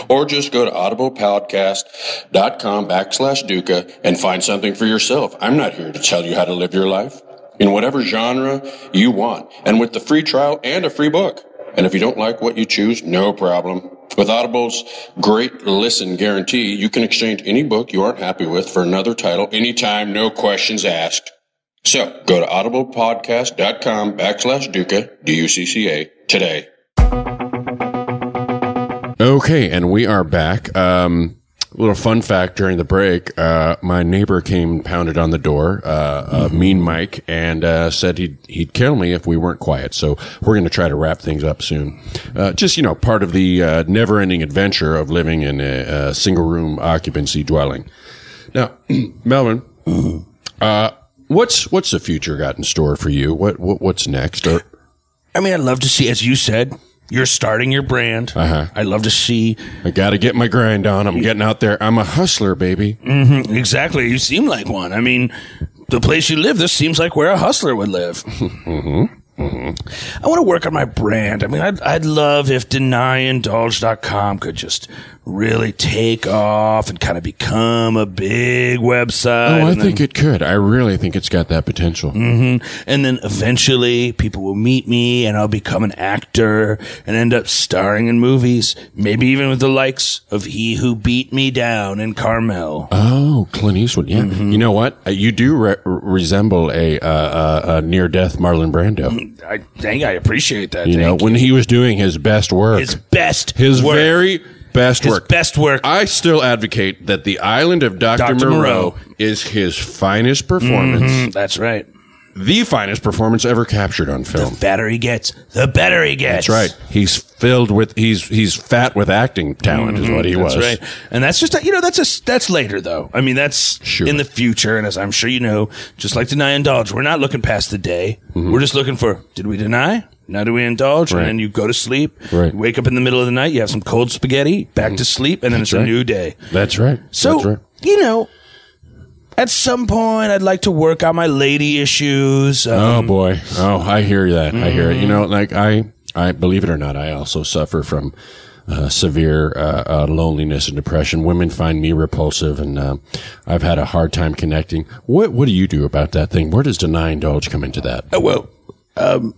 Or just go to audiblepodcast.com backslash Ducca and find something for yourself. I'm not here to tell you how to live your life in whatever genre you want and with the free trial and a free book. And if you don't like what you choose, no problem. With Audible's great listen guarantee, you can exchange any book you aren't happy with for another title anytime, no questions asked. So go to audiblepodcast.com backslash Ducca, D-U-C-C-A, today. Okay, and we are back. Um, little fun fact during the break, uh, my neighbor came pounded on the door, uh, mean Mike, and uh, said he'd he'd kill me if we weren't quiet. So we're going to try to wrap things up soon. Uh, just you know, part of the uh, never-ending adventure of living in a, a single-room occupancy dwelling. Now, Melvin, uh, what's what's the future got in store for you? What, what what's next? Or, I mean, I'd love to see, as you said, you're starting your brand. Uh-huh. I'd love to see I got to get my grind on. I'm getting out there. I'm a hustler, baby. exactly. You seem like one. I mean, the place you live, this seems like where a hustler would live. I want to work on my brand. I mean, I'd, I'd love if denyindulge.com could just really take off and kind of become a big website. Oh, I think then, it could. I really think it's got that potential. and then eventually people will meet me and I'll become an actor and end up starring in movies, maybe even with the likes of He Who Beat Me Down and Carmel. Oh, Clint Eastwood. Yeah. You know what? Uh, You do re- resemble a, uh, uh, a near death Marlon Brando. I think I appreciate that. You know, Thank when he was doing his best work, his best his work. very best his work. best work. I still advocate that the Island of Dr. Dr. Moreau, Moreau. is his finest performance, Mm, That's right. The finest performance ever captured on film. The better he gets, the better he gets. That's right. He's filled with he's he's fat with acting talent is what he That's was. right. And that's just, you know, that's a, that's later though. I mean, that's Sure. in the future. And as I'm sure you know, just like deny indulge, we're not looking past the day. We're just looking for, did we deny? Now do we indulge? Mm-hmm. Right. And then you go to sleep. Right. You wake up in the middle of the night, you have some cold spaghetti, back to sleep, and then it's right. a new day. That's right. So, That's right. you know, at some point, I'd like to work out my lady issues. Um, Oh boy. Oh, I hear that. I hear it. You know, like I, I believe it or not, I also suffer from uh, severe uh, uh, loneliness and depression. Women find me repulsive, and uh, I've had a hard time connecting. What What do you do about that thing? Where does deny indulge come into that? Uh, well, um,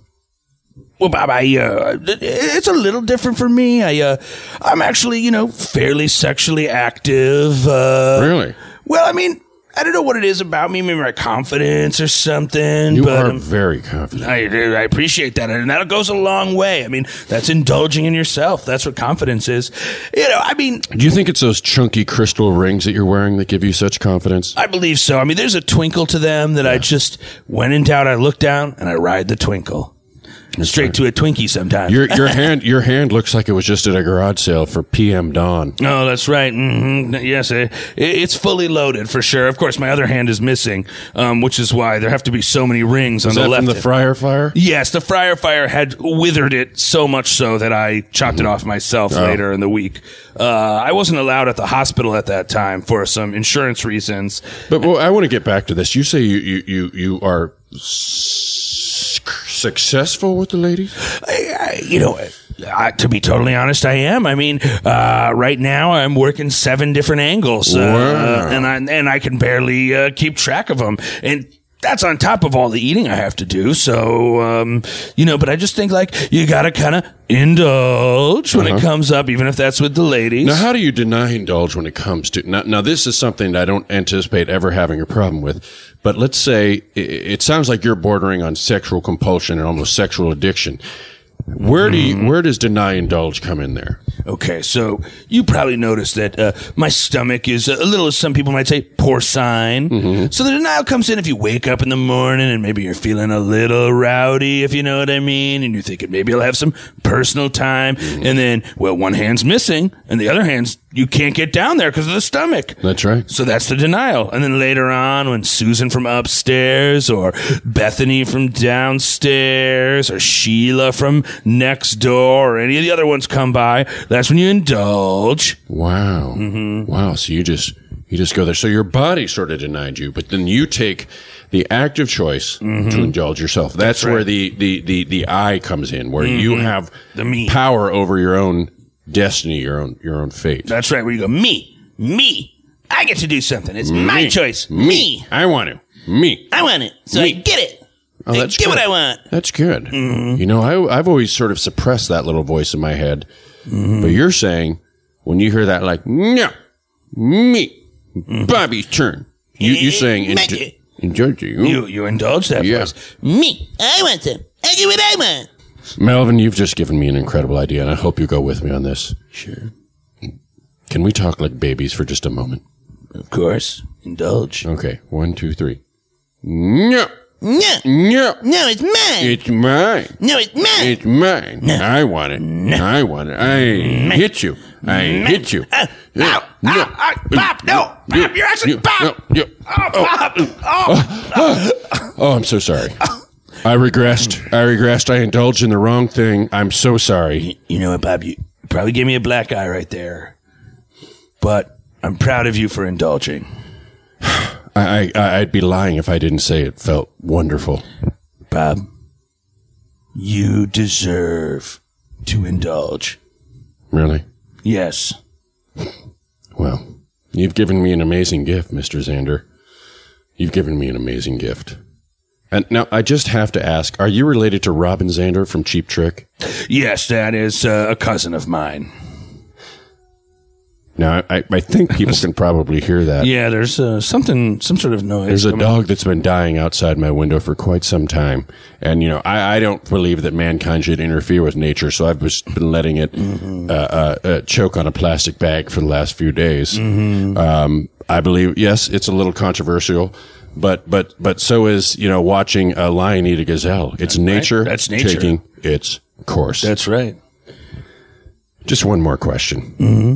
well, Bob, I, uh, it's a little different for me. I, uh, I'm actually, you know, fairly sexually active. Uh, Really? Well, I mean, I don't know what it is about me, maybe my confidence or something, You but are um, very confident. I, I appreciate that, and that goes a long way. I mean, that's indulging in yourself. That's what confidence is. You know, I mean, Do you think it's those chunky crystal rings that you're wearing that give you such confidence? I believe so. I mean, there's a twinkle to them that I just, when in doubt, I look down and I ride the twinkle. Straight to a Twinkie sometimes. Your your hand your hand looks like it was just at a garage sale for PM Dawn. Oh, that's right. hmm Yes, it, it's fully loaded for sure. Of course, my other hand is missing, um, which is why there have to be so many rings on Is the left. from the fryer fire? yes, the fryer fire had withered it so much so that I chopped it off myself Oh. later in the week. Uh, I wasn't allowed at the hospital at that time for some insurance reasons. But well, I want to get back to this. You say you you you, you are s- successful with the ladies. I, I, you know, I, to be totally honest, I am. I mean, uh, right now I'm working seven different angles, uh, Wow. and I and I can barely uh, keep track of them. And that's on top of all the eating I have to do. So, um, you know, but I just think like you got to kind of indulge when it comes up, even if that's with the ladies. Now, how do you deny indulge when it comes to now? Now, this is something that I don't anticipate ever having a problem with. But let's say i- it sounds like you're bordering on sexual compulsion and almost sexual addiction. Where do you, mm-hmm. where does deny indulge come in there? Okay, so you probably noticed that uh, my stomach is a little, as some people might say, porcine. Mm-hmm. So the denial comes in if you wake up in the morning and maybe you're feeling a little rowdy, if you know what I mean, and you're thinking maybe I'll have some personal time, mm-hmm. and then well, one hand's missing and the other hand's you can't get down there because of the stomach. That's right. So that's the denial. And then later on, when Susan from upstairs, or Bethany from downstairs, or Sheila from next door, or any of the other ones come by, that's when you indulge. Wow. Mm-hmm. Wow. So you just you just go there. So your body sort of denied you, but then you take the active choice mm-hmm. to indulge yourself. That's, where right. the, the, the, the I comes in, where you mm-hmm. have The me. power over your own destiny, your own your own fate. That's right, where you go, me, me. I get to do something. It's my Me. choice. Me. I want to. Me. I want it. So I get it. Oh, I that's get what good. I want. That's good. Mm-hmm. You know, I, I've always sort of suppressed that little voice in my head. Mm-hmm. But you're saying when you hear that, like, no, me, mm-hmm. Bobby's turn. You, you're saying, it. in Georgia, you, You you indulge that Yeah. voice. Me. I want some. I get what I want. Melvin, you've just given me an incredible idea, and I hope you go with me on this. Sure. Can we talk like babies for just a moment? Of course. Indulge. Okay, one, two, three. No, No, no, no, it's mine. it's mine. no, it's mine. It's mine. I want it. I want it. I hit you. I hit you. Uh, ow, ow, ow, Bob, no. Ah, ah, Bob, you're actually, Bob. No, yeah. Oh, oh. Bob. Oh. oh. Oh, I'm so sorry. Oh. I regressed. I regressed. I indulged in the wrong thing. I'm so sorry. You know what, Bob? You probably gave me a black eye right there. But I'm proud of you for indulging. I, I I'd be lying if I didn't say it felt wonderful. Bob, you deserve to indulge. Really? Yes. Well, you've given me an amazing gift, Mr. Zander. You've given me an amazing gift. And now I just have to ask, are you related to Robin Zander from Cheap Trick? Yes, that is uh, a cousin of mine. Now, I, I think people can probably hear that. Yeah, there's uh, something, some sort of noise. There's a coming- dog that's been dying outside my window for quite some time. And, you know, I, I don't believe that mankind should interfere with nature, so I've just been letting it uh, uh, uh, choke on a plastic bag for the last few days. Um, I believe, yes, it's a little controversial. But but but so is you know watching a lion eat a gazelle. It's nature. That's nature. taking its course. That's right. Just one more question. Mm-hmm.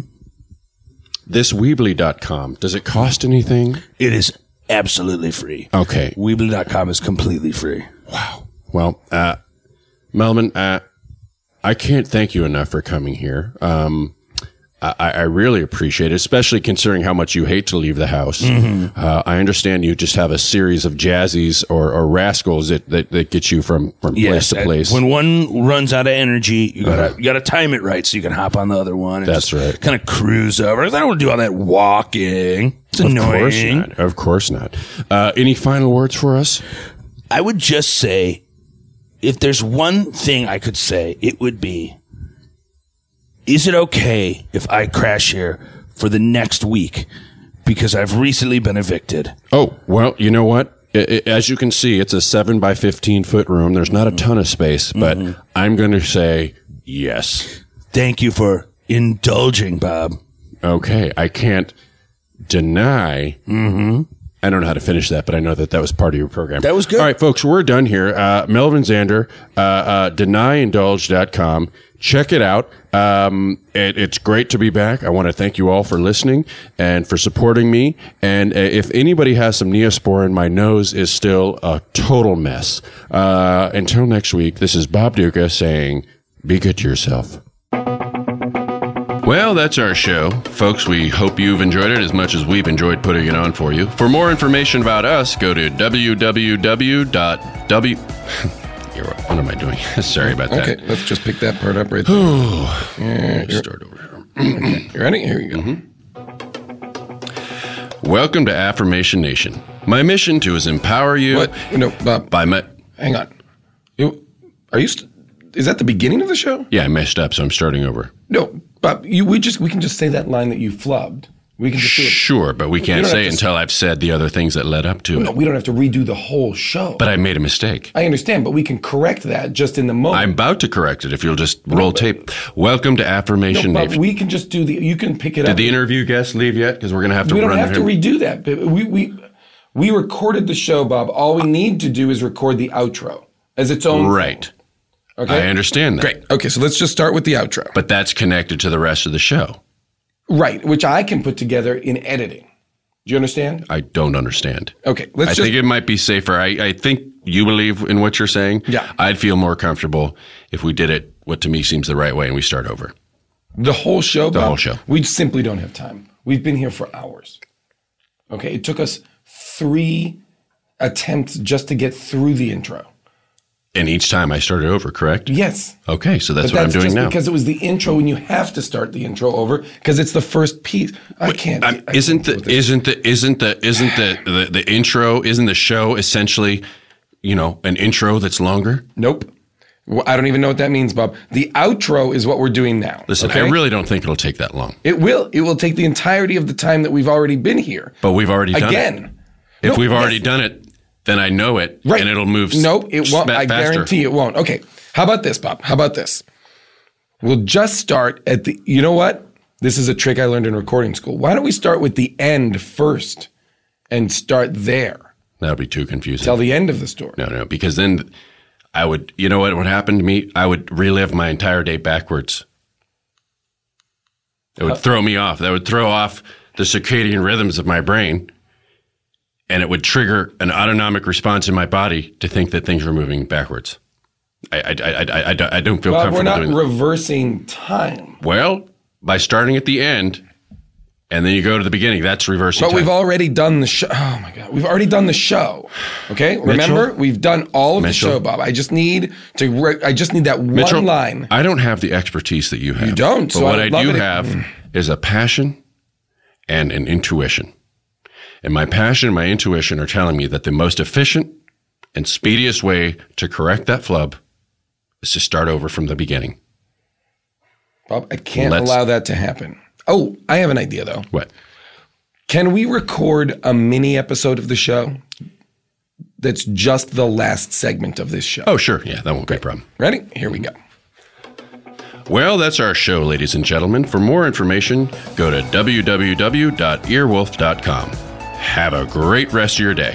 This Weebly.com, does it cost anything? It is absolutely free. Okay. Weebly.com is completely free. Wow. Well, uh, Melvin, uh, I can't thank you enough for coming here. Um, I, I really appreciate it, especially considering how much you hate to leave the house. Uh, I understand you just have a series of jazzies or, or rascals that, that, that get you from, from place to uh, place. When one runs out of energy, you gotta you gotta time it right so you can hop on the other one. And That's right. Kind of cruise over. I don't want to do all that walking. It's of course not. Of course not. Uh, any final words for us? I would just say, if there's one thing I could say, it would be: Is it okay if I crash here for the next week because I've recently been evicted? Oh, well, you know what? I- I- as you can see, it's a seven by 15 foot room. There's not a ton of space, but I'm going to say yes. Thank you for indulging, Bob. Okay. I can't deny. Mm-hmm. I don't know how to finish that, but I know that that was part of your program. That was good. All right, folks, we're done here. Uh, Melvin Zander, uh, uh, denyindulge.com. Check it out. Um, it, it's great to be back. I want to thank you all for listening and for supporting me. And uh, if anybody has some Neosporin, my nose is still a total mess. Uh, until next week, this is Bob Ducca saying, be good to yourself. Well, that's our show. Folks, we hope you've enjoyed it as much as we've enjoyed putting it on for you. For more information about us, go to www.w. what am I doing? Sorry about that. Okay, let's just pick that part up right there. Oh start over. You ready? Here you go. hmm Welcome to Affirmation Nation. My mission to is empower you What? No, Bob. by my. Hang on. You are you? St- is that the beginning of the show? Yeah, I messed up, so I'm starting over. No, Bob. You we just we can just say that line that you flubbed. We can just do it. Sure, but we can't say it until I've said the other things that led up to it. No, it. we don't have to redo the whole show. But I made a mistake. I understand, but we can correct that just in the moment. I'm about to correct it if you'll just roll tape. Welcome to Affirmation but Nation. we can just do the. You can pick it up. Did the interview guest leave yet? Because we're going to have to we don't run have to him. redo that. But We we we recorded the show, Bob. All we need to do is record the outro as its own. thing. Right. Okay. I understand that. Great. Okay, so let's just start with the outro. But that's connected to the rest of the show. Right, which I can put together in editing. Do you understand? I don't understand. Okay, let's I just think it might be safer. I, I think you believe in what you're saying. Yeah. I'd feel more comfortable if we did it what to me seems the right way and we start over. the whole show. The whole show. We simply don't have time. We've been here for hours. Okay, it took us three attempts just to get through the intro. And each time I started over, correct? Yes, Okay, so that's what I'm doing now. because it was the intro, and you have to start the intro over because it's the first piece. I can't. I'm- I isn't can't the isn't the isn't the isn't the, the the intro isn't the show essentially, you know, an intro that's longer? Nope. Well, I don't even know what that means, Bob. The outro is what we're doing now. Listen, okay? I really don't think it'll take that long. It will. It will take the entirety of the time that we've already been here. But we've already done it. Again. If No, we've already yes. done it, then I know it, Right. and it'll move. No, it won't. I faster. guarantee it won't. Okay. How about this, Bob? How about this? We'll just start at the. You know what? This is a trick I learned in recording school. Why don't we start with the end first, and start there? That'll be too confusing. Tell the end of the story. No, no, because then I would, you know what would happen to me? I would relive my entire day backwards. It Uh, would throw me off. That would throw off the circadian rhythms of my brain, and it would trigger an autonomic response in my body to think that things were moving backwards. I, I, I, I, I don't- I don't feel Bob, we're comfortable not reversing time. Well, by starting at the end, and then you go to the beginning, that's reversing But time. we've already done the show. Oh my God. We've already done the show. Okay. Remember, we've done all of Mitchell. the show, Bob. I just need to, re- I just need that Mitchell, one line. I don't have the expertise that you have. You don't, But so what I I, do have mm. is a passion and an intuition. And my passion and my intuition are telling me that the most efficient and speediest way to correct that flub is to start over from the beginning. Bob, I can't Let's- allow that to happen. Oh, I have an idea though. What? Can we record a mini episode of the show that's just the last segment of this show? Oh, sure. Yeah, that won't be a problem. Ready? Here we go. Well, that's our show, ladies and gentlemen. For more information, go to www.earwolf.com. Have a great rest of your day.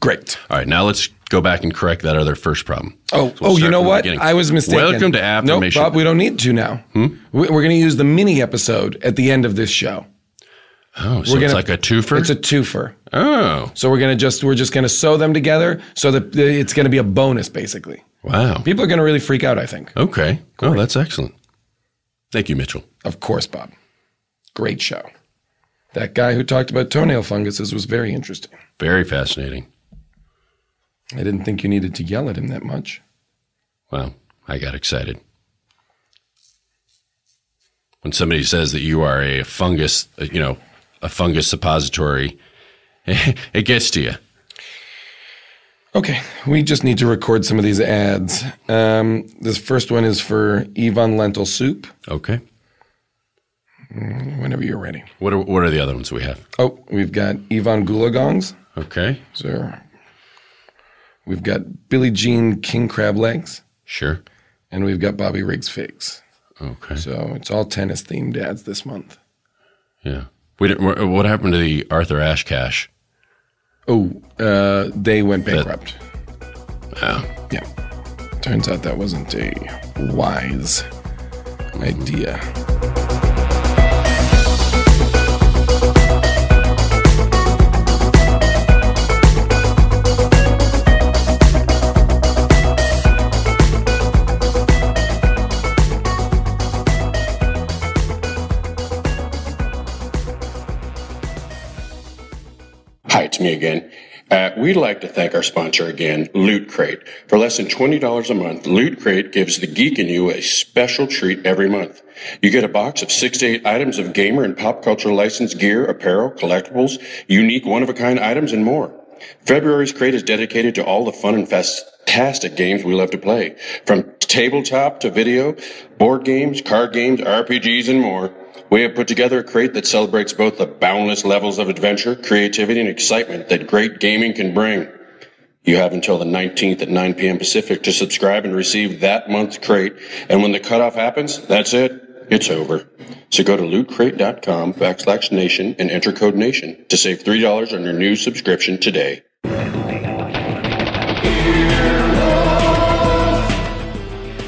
Great. All right, now let's go back and correct that other first problem. Oh, So we'll oh, you know what? I was mistaken. Welcome to Affirmation. Nope, Bob, we don't need to now. Hmm? We- We're going to use the mini episode at the end of this show. oh, so We're it's gonna- like a twofer? It's a twofer. oh, So we're gonna just we're just gonna sew them together so that it's gonna be a bonus basically. wow. People are gonna really freak out. I think. Okay. Oh, that's excellent. Thank you, Mitchell. Of course, Bob. Great show. That guy who talked about toenail funguses was very interesting. Very fascinating. I didn't think you needed to yell at him that much. Well, I got excited. When somebody says that you are a fungus, uh, you know, a fungus suppository, it gets to you. Okay, we just need to record some of these ads. Um, this first one is for Yvonne Lentil Soup. Okay. Whenever you're ready. What are, what are the other ones we have? Oh, we've got Evonne Goolagongs. Okay. Sir. we've got Billie Jean King Crab Legs, Sure. and we've got Bobby Riggs Figs. Okay. So it's all tennis themed ads this month. Yeah. We didn't, what happened to the Arthur Ashe cash? Oh, uh, they went bankrupt. Oh, Yeah. Turns out that wasn't a wise idea. It's me again. Uh, we'd like to thank our sponsor again, Loot Crate. For less than $20 a month, Loot Crate gives the geek in you a special treat every month. You get a box of six to eight items of gamer and pop culture licensed gear, apparel, collectibles, unique one-of-a-kind items, and more. February's crate is dedicated to all the fun and fantastic games we love to play. From tabletop to video, board games, card games, RPGs, and more. We have put together a crate that celebrates both the boundless levels of adventure, creativity, and excitement that great gaming can bring. You have until the 19th at 9 p.m. Pacific to subscribe and receive that month's crate. And when the cutoff happens, that's it. It's over. So go to lootcrate.com backslash nation and enter code nation to save $3 on your new subscription today.